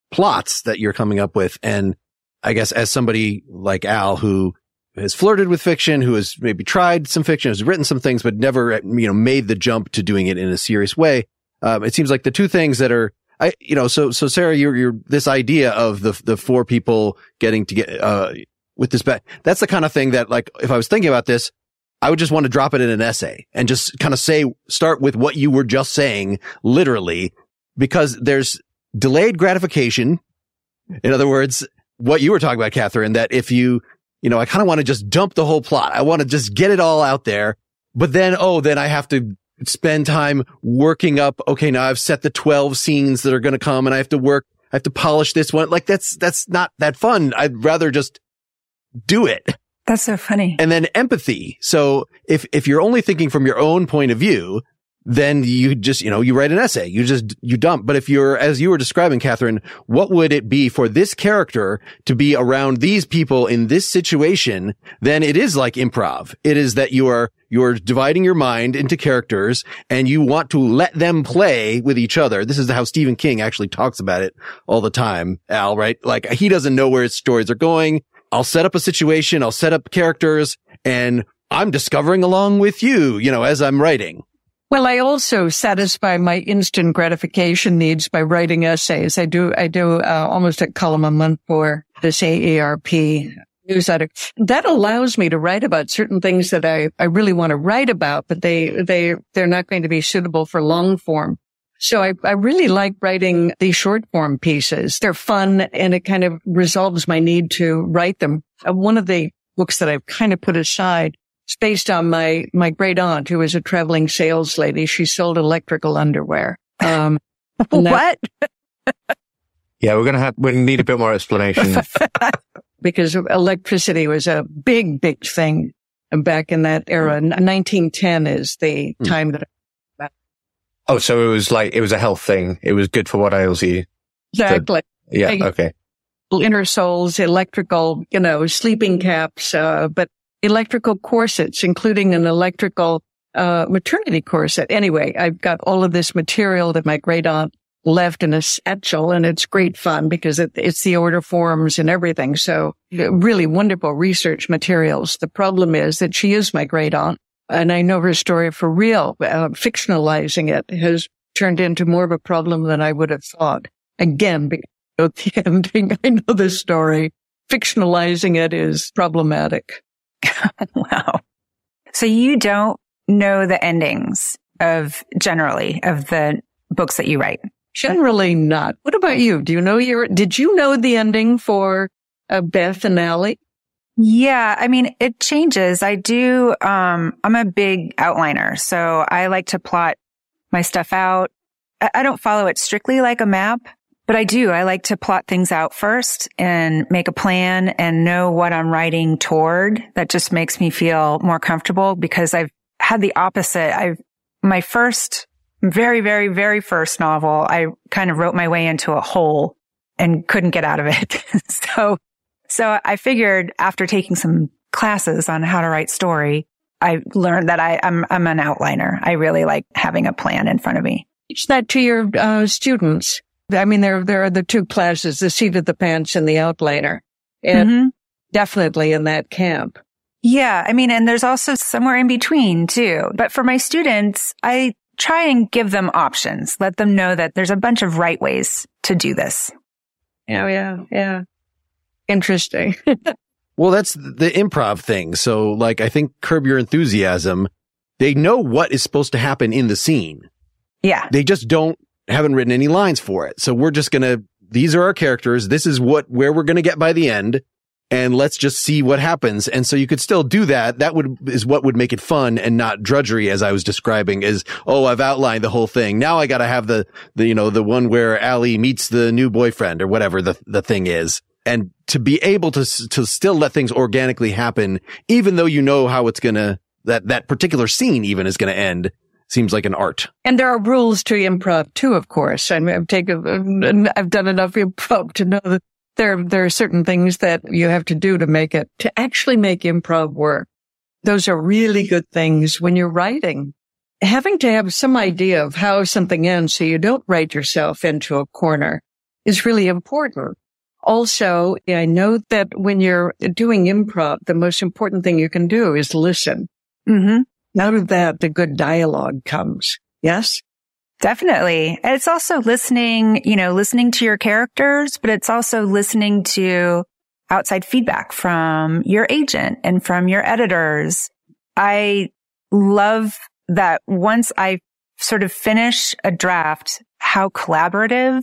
[SPEAKER 4] plots that you're coming up with. And I guess as somebody like Al who has flirted with fiction, who has maybe tried some fiction, has written some things, but never, you know, made the jump to doing it in a serious way. Um, it seems like the two things that are, I, you know, so, so Sarah, you're, you're this idea of the, the four people getting to get, uh, with this back. That's the kind of thing that like, if I was thinking about this, I would just want to drop it in an essay and just kind of say, start with what you were just saying, literally, because there's delayed gratification. In other words, what you were talking about, Kathryn, that if you, you know, I kind of want to just dump the whole plot. I want to just get it all out there. But then, oh, then I have to spend time working up. Okay. Now I've set the 12 scenes that are going to come and I have to work. I have to polish this one. Like that's, that's not that fun. I'd rather just do it.
[SPEAKER 8] That's so funny.
[SPEAKER 4] And then empathy. So if, if you're only thinking from your own point of view, then you just, you know, you write an essay, you just, you dump. But if you're, as you were describing, Kathryn, what would it be for this character to be around these people in this situation? Then it is like improv. It is that you are, you're dividing your mind into characters and you want to let them play with each other. This is how Stephen King actually talks about it all the time, Al, right? Like he doesn't know where his stories are going. I'll set up a situation. I'll set up characters and I'm discovering along with you, you know, as I'm writing.
[SPEAKER 7] Well, I also satisfy my instant gratification needs by writing essays. I do, I do uh, almost a column a month for this AARP newsletter. That allows me to write about certain things that I, I really want to write about, but they, they, they're not going to be suitable for long form. So I, I really like writing these short form pieces. They're fun and it kind of resolves my need to write them. Uh, one of the books that I've kind of put aside is based on my, my great aunt who was a traveling sales lady. She sold electrical underwear. Um,
[SPEAKER 8] what?
[SPEAKER 5] yeah, we're going to have, we need a bit more explanation.
[SPEAKER 7] because electricity was a big, big thing back in that era. 1910 is the
[SPEAKER 5] Hmm.
[SPEAKER 7] time that
[SPEAKER 5] oh, so it was like, it was a health thing. It was good for what ails you.
[SPEAKER 7] exactly.
[SPEAKER 5] Yeah. Okay.
[SPEAKER 7] inner soles, electrical, you know, sleeping caps, uh, but electrical corsets, including an electrical, uh, maternity corset. Anyway, I've got all of this material that my great aunt left in a satchel and it's great fun because it, it's the order forms and everything. So really wonderful research materials. The problem is that she is my great aunt and I know her story for real. Uh, fictionalizing it has turned into more of a problem than I would have thought. Again, because at the ending. I know the story. Fictionalizing it is problematic.
[SPEAKER 8] wow. So you don't know the endings of generally of the books that you write.
[SPEAKER 7] Generally not. What about you? Do you know your, did you know the ending for uh, Beth and Allie?
[SPEAKER 8] Yeah, I mean, it changes. I do, um, I'm a big outliner, so I like to plot my stuff out. I, I don't follow it strictly like a map, but I do. I like to plot things out first and make a plan and know what I'm writing toward. That just makes me feel more comfortable because I've had the opposite. I've, my first, very, very, very first novel, I kind of wrote my way into a hole and couldn't get out of it. so, so I figured after taking some classes on how to write story, I learned that I, I'm, I'm an outliner. I really like having a plan in front of me.
[SPEAKER 7] Teach that to your uh, students. I mean, there, there are the two classes, the seat of the pants and the outliner. And
[SPEAKER 8] Mhm.
[SPEAKER 7] definitely in that camp.
[SPEAKER 8] Yeah. I mean, and there's also somewhere in between too. But for my students, I try and give them options, let them know that there's a bunch of right ways to do this.
[SPEAKER 7] Yeah, yeah, yeah. Interesting.
[SPEAKER 4] Well, that's the improv thing. So like, I think curb your enthusiasm. They know what is supposed to happen in the scene.
[SPEAKER 8] Yeah.
[SPEAKER 4] They just don't, haven't written any lines for it. So we're just going to, these are our characters. This is what, where we're going to get by the end. And let's just see what happens. And so you could still do that. That would, is what would make it fun and not drudgery as I was describing is, oh, I've outlined the whole thing. Now I got to have the, the, you know, the one where Allie meets the new boyfriend or whatever the, the thing is. And to be able to, to still let things organically happen, even though you know how it's to, that, that particular scene even is to end seems like an art.
[SPEAKER 7] And there are rules to improv too, of course. I mean, I've taken, I've done enough improv to know that there, there are certain things that you have to do to make it, to actually make improv work. Those are really good things when you're writing. Having to have some idea of how something ends so you don't write yourself into a corner is really important. Also, I know that when you're doing improv, the most important thing you can do is listen.
[SPEAKER 8] Mm-hmm.
[SPEAKER 7] Out of that, the good dialogue comes. Yes?
[SPEAKER 8] Definitely. It's also listening, you know, listening to your characters, but it's also listening to outside feedback from your agent and from your editors. I love that once I sort of finish a draft, how collaborative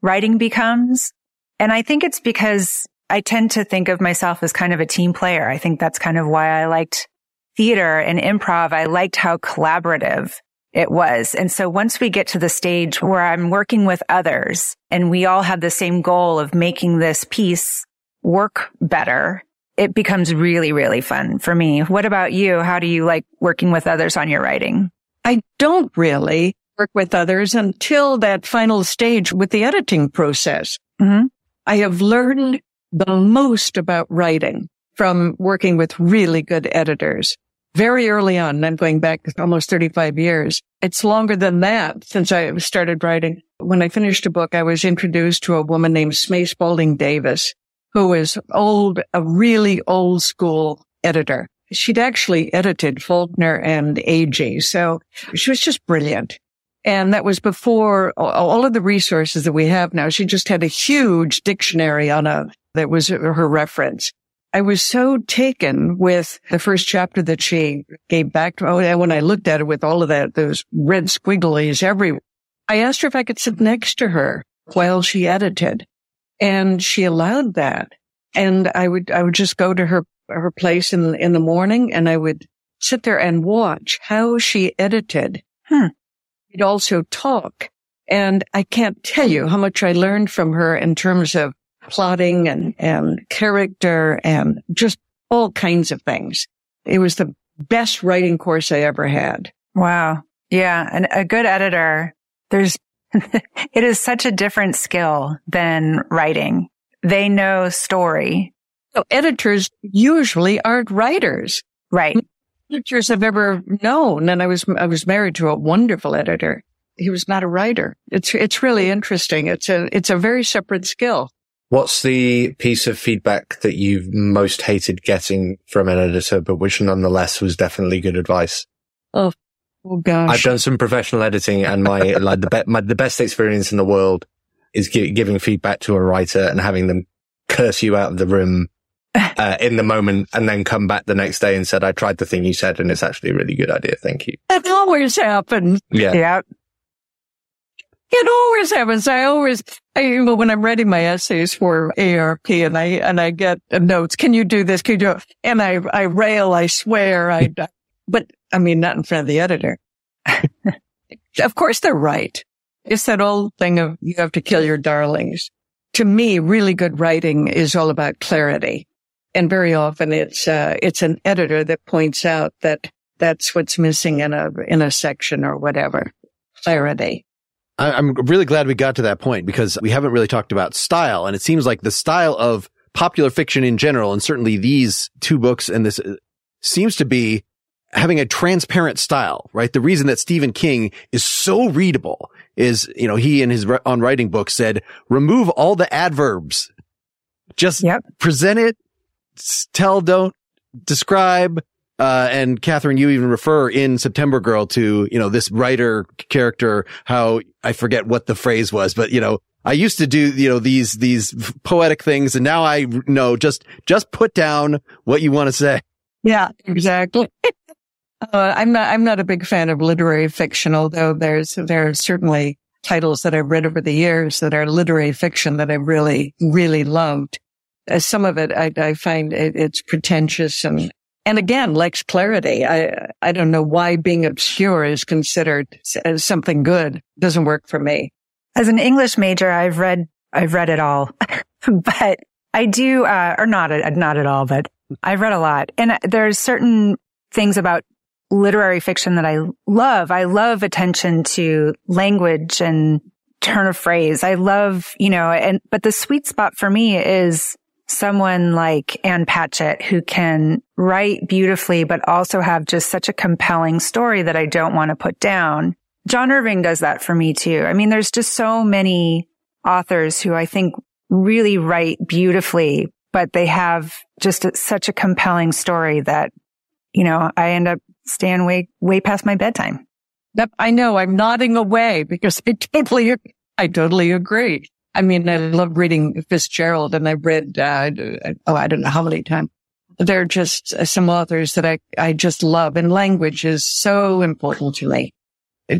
[SPEAKER 8] writing becomes. And I think it's because I tend to think of myself as kind of a team player. I think that's kind of why I liked theater and improv. I liked how collaborative it was. And so once we get to the stage where I'm working with others and we all have the same goal of making this piece work better, it becomes really, really fun for me. What about you? How do you like working with others on your writing?
[SPEAKER 7] I don't really work with others until that final stage with the editing process.
[SPEAKER 8] Mm-hmm.
[SPEAKER 7] I have learned the most about writing from working with really good editors very early on. I'm going back almost 35 years. It's longer than that since I started writing. When I finished a book, I was introduced to a woman named Smay Spalding Davis, who is old, a really old school editor. She'd actually edited Faulkner and Agee. So she was just brilliant. And that was before all of the resources that we have now. She just had a huge dictionary on a, that was her reference. I was so taken with the first chapter that she gave back to, oh, and when I looked at it with all of that, those red squigglies everywhere, I asked her if I could sit next to her while she edited and she allowed that. And I would, I would just go to her, her place in, in the morning and I would sit there and watch how she edited.
[SPEAKER 8] Hmm.
[SPEAKER 7] We'd also talk. And I can't tell you how much I learned from her in terms of plotting and, and character and just all kinds of things. It was the best writing course I ever had.
[SPEAKER 8] Wow. Yeah. And a good editor, there's, it is such a different skill than writing. They know story.
[SPEAKER 7] So editors usually aren't writers.
[SPEAKER 8] Right.
[SPEAKER 7] Editors I've ever known. And I was, I was married to a wonderful editor. He was not a writer. It's, it's really interesting. It's a, it's a very separate skill.
[SPEAKER 5] What's the piece of feedback that you've most hated getting from an editor, but which nonetheless was definitely good advice?
[SPEAKER 7] Oh, oh gosh.
[SPEAKER 5] I've done some professional editing and my, like the, be- my, the best experience in the world is gi- giving feedback to a writer and having them curse you out of the room uh, in the moment and then come back the next day and said, I tried the thing you said and it's actually a really good idea. Thank you.
[SPEAKER 7] That always happens.
[SPEAKER 5] Yeah.
[SPEAKER 8] Yeah.
[SPEAKER 7] It always happens. I always, I, you when I'm writing my essays for AARP and I, and I get notes, can you do this? Can you do it? And I, I rail, I swear, I, but I mean, not in front of the editor. of course they're right. It's that old thing of you have to kill your darlings. To me, really good writing is all about clarity. And very often it's, uh, it's an editor that points out that that's what's missing in a, in a section or whatever. Clarity.
[SPEAKER 4] I'm really glad we got to that point because we haven't really talked about style. And it seems like the style of popular fiction in general, and certainly these two books and this uh, seems to be having a transparent style, right? The reason that Stephen King is so readable is, you know, he in his on writing book said, remove all the adverbs. Just present it, tell, don't describe. Uh, and Kathryn, you even refer in September Girl to, you know, this writer character, how I forget what the phrase was, but you know, I used to do, you know, these, these poetic things and now I know just, just put down what you want to say.
[SPEAKER 7] Yeah, exactly. Uh, I'm not, I'm not a big fan of literary fiction, although there's, there are certainly titles that I've read over the years that are literary fiction that I really, really loved. Uh, some of it, I, I find it, it's pretentious and, and again, lacks clarity. I, I don't know why being obscure is considered as something good. It Doesn't work for me.
[SPEAKER 8] As an English major, I've read, I've read it all, but I do, uh, or not, not at all, but I've read a lot. And there's certain things about literary fiction that I love. I love attention to language and turn of phrase. I love, you know, and, but the sweet spot for me is someone like Ann Patchett who can write beautifully, but also have just such a compelling story that I don't want to put down. John Irving does that for me too. I mean, there's just so many authors who I think really write beautifully, but they have just a, such a compelling story that, you know, I end up staying way, way past my bedtime.
[SPEAKER 7] Yep, I know. I'm nodding away because I totally, I totally agree. I mean, I love reading Fitzgerald and I've read, uh, oh, I don't know how many times. There are just some authors that I, I just love and language is so important to me.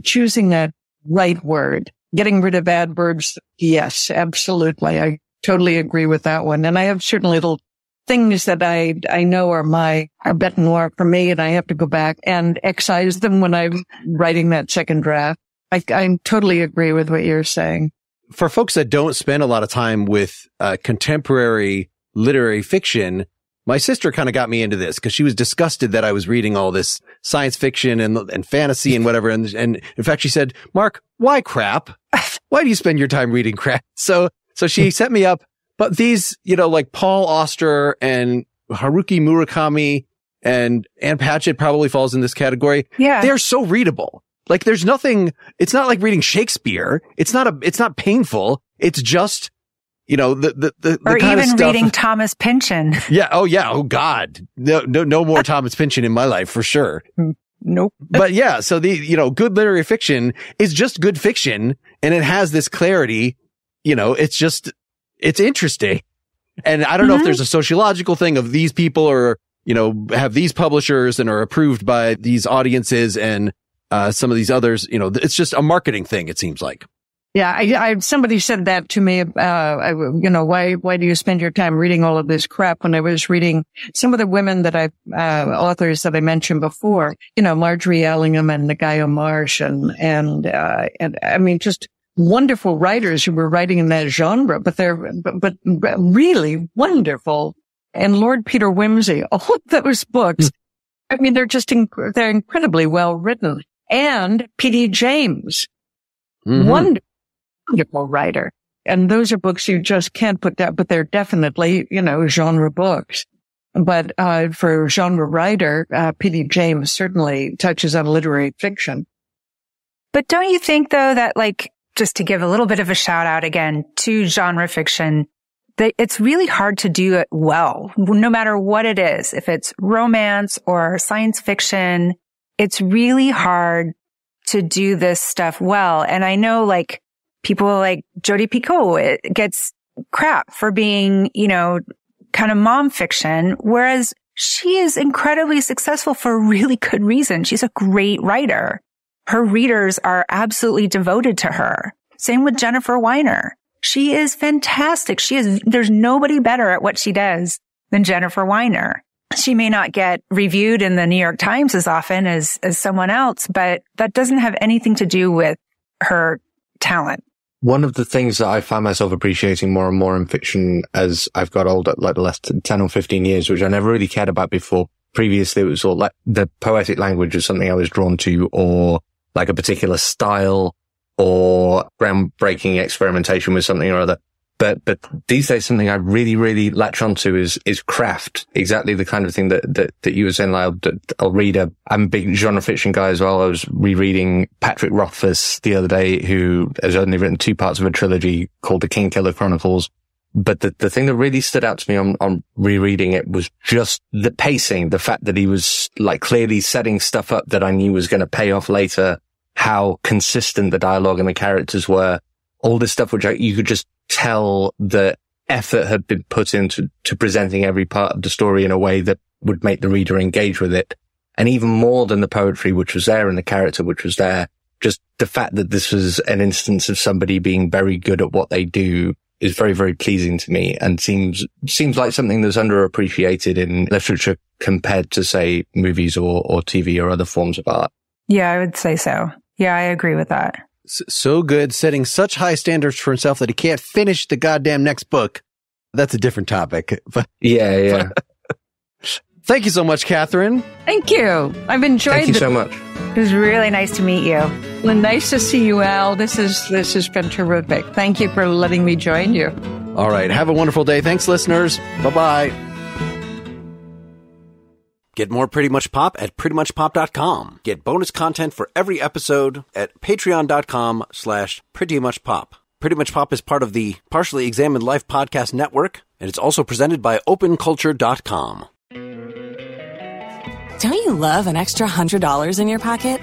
[SPEAKER 7] Choosing that right word, getting rid of adverbs. Yes, absolutely. I totally agree with that one. And I have certain little things that I, I know are my, are bête noire for me. And I have to go back and excise them when I'm writing that second draft. I, I totally agree with what you're saying.
[SPEAKER 4] For folks that don't spend a lot of time with uh, contemporary literary fiction, my sister kind of got me into this because she was disgusted that I was reading all this science fiction and, and fantasy and whatever. And, and in fact, she said, Mark, why crap? Why do you spend your time reading crap? So, so she set me up. But these, you know, like Paul Auster and Haruki Murakami and Ann Patchett probably falls in this category.
[SPEAKER 8] Yeah.
[SPEAKER 4] They're so readable. Like there's nothing, it's not like reading Shakespeare. It's not a, it's not painful. It's just, you know, the, the, the,
[SPEAKER 8] or
[SPEAKER 4] the kind
[SPEAKER 8] even
[SPEAKER 4] of stuff.
[SPEAKER 8] reading Thomas Pynchon.
[SPEAKER 4] Yeah. Oh yeah. Oh God. No, no, no more Thomas Pynchon in my life for sure.
[SPEAKER 7] Mm, nope.
[SPEAKER 4] But yeah. So the, you know, good literary fiction is just good fiction and it has this clarity. You know, it's just, it's interesting. And I don't know if mm-hmm. there's a sociological thing of these people or, you know, have these publishers and are approved by these audiences and, uh, some of these others, you know, it's just a marketing thing. It seems like.
[SPEAKER 7] Yeah, I, I somebody said that to me. Uh, I, you know, why why do you spend your time reading all of this crap? When I was reading some of the women that I uh, authors that I mentioned before, you know, Margery Allingham and Ngaio Marsh, and and uh, and I mean, just wonderful writers who were writing in that genre, but they're but, but really wonderful. And Lord Peter Wimsey, all of those books. I mean, they're just inc- they're incredibly well written. And P.D. James,
[SPEAKER 4] Mhm.
[SPEAKER 7] wonderful wonderful writer. And those are books you just can't put down, but they're definitely, you know, genre books. But, uh, for genre writer, uh, P.D. James certainly touches on literary fiction.
[SPEAKER 8] But don't you think though that like, just to give a little bit of a shout out again to genre fiction, that it's really hard to do it well, no matter what it is. If it's romance or science fiction, it's really hard to do this stuff well. And I know like people like Jodi Picoult gets crap for being, you know, kind of mom fiction, whereas she is incredibly successful for a really good reason. She's a great writer. Her readers are absolutely devoted to her. Same with Jennifer Weiner. She is fantastic. She is, there's nobody better at what she does than Jennifer Weiner. She may not get reviewed in the New York Times as often as, as someone else, but that doesn't have anything to do with her talent.
[SPEAKER 5] One of the things that I find myself appreciating more and more in fiction as I've got older, like the last 10 or 15 years, which I never really cared about before. Previously, it was all like the poetic language was something I was drawn to or like a particular style or groundbreaking experimentation with something or other. But, but these days, something I really, really latch onto is, is craft. Exactly the kind of thing that, that, that you were saying, Lyle, that I'll read a, I'm a big genre fiction guy as well. I was rereading Patrick Rothfuss the other day, who has only written two parts of a trilogy called the Kingkiller Chronicles. But the, the thing that really stood out to me on, on rereading it was just the pacing, the fact that he was like clearly setting stuff up that I knew was going to pay off later, how consistent the dialogue and the characters were, all this stuff, which I, you could just tell the effort had been put into to presenting every part of the story in a way that would make the reader engage with it. And even more than the poetry, which was there and the character, which was there, just the fact that this was an instance of somebody being very good at what they do is very, very pleasing to me and seems, seems like something that's underappreciated in literature compared to say movies or, or TV or other forms of art.
[SPEAKER 6] Yeah, I would say so. Yeah, I agree with that
[SPEAKER 4] so good, setting such high standards for himself that he can't finish the goddamn next book. That's a different topic. But
[SPEAKER 5] yeah, yeah.
[SPEAKER 4] Thank you so much, Kathryn.
[SPEAKER 7] Thank you. I've enjoyed.
[SPEAKER 5] Thank you the- so much.
[SPEAKER 6] It was really nice to meet you.
[SPEAKER 7] Well, nice to see you, Al. This is this has been terrific. Thank you for letting me join you.
[SPEAKER 4] All right. Have a wonderful day. Thanks, listeners. Bye bye.
[SPEAKER 9] Get more Pretty Much Pop at prettymuchpop.com. Get bonus content for every episode at patreon.com slash prettymuchpop. Pretty Much Pop is part of the Partially Examined Life podcast network, and it's also presented by openculture.com.
[SPEAKER 10] Don't you love an extra $100 in your pocket?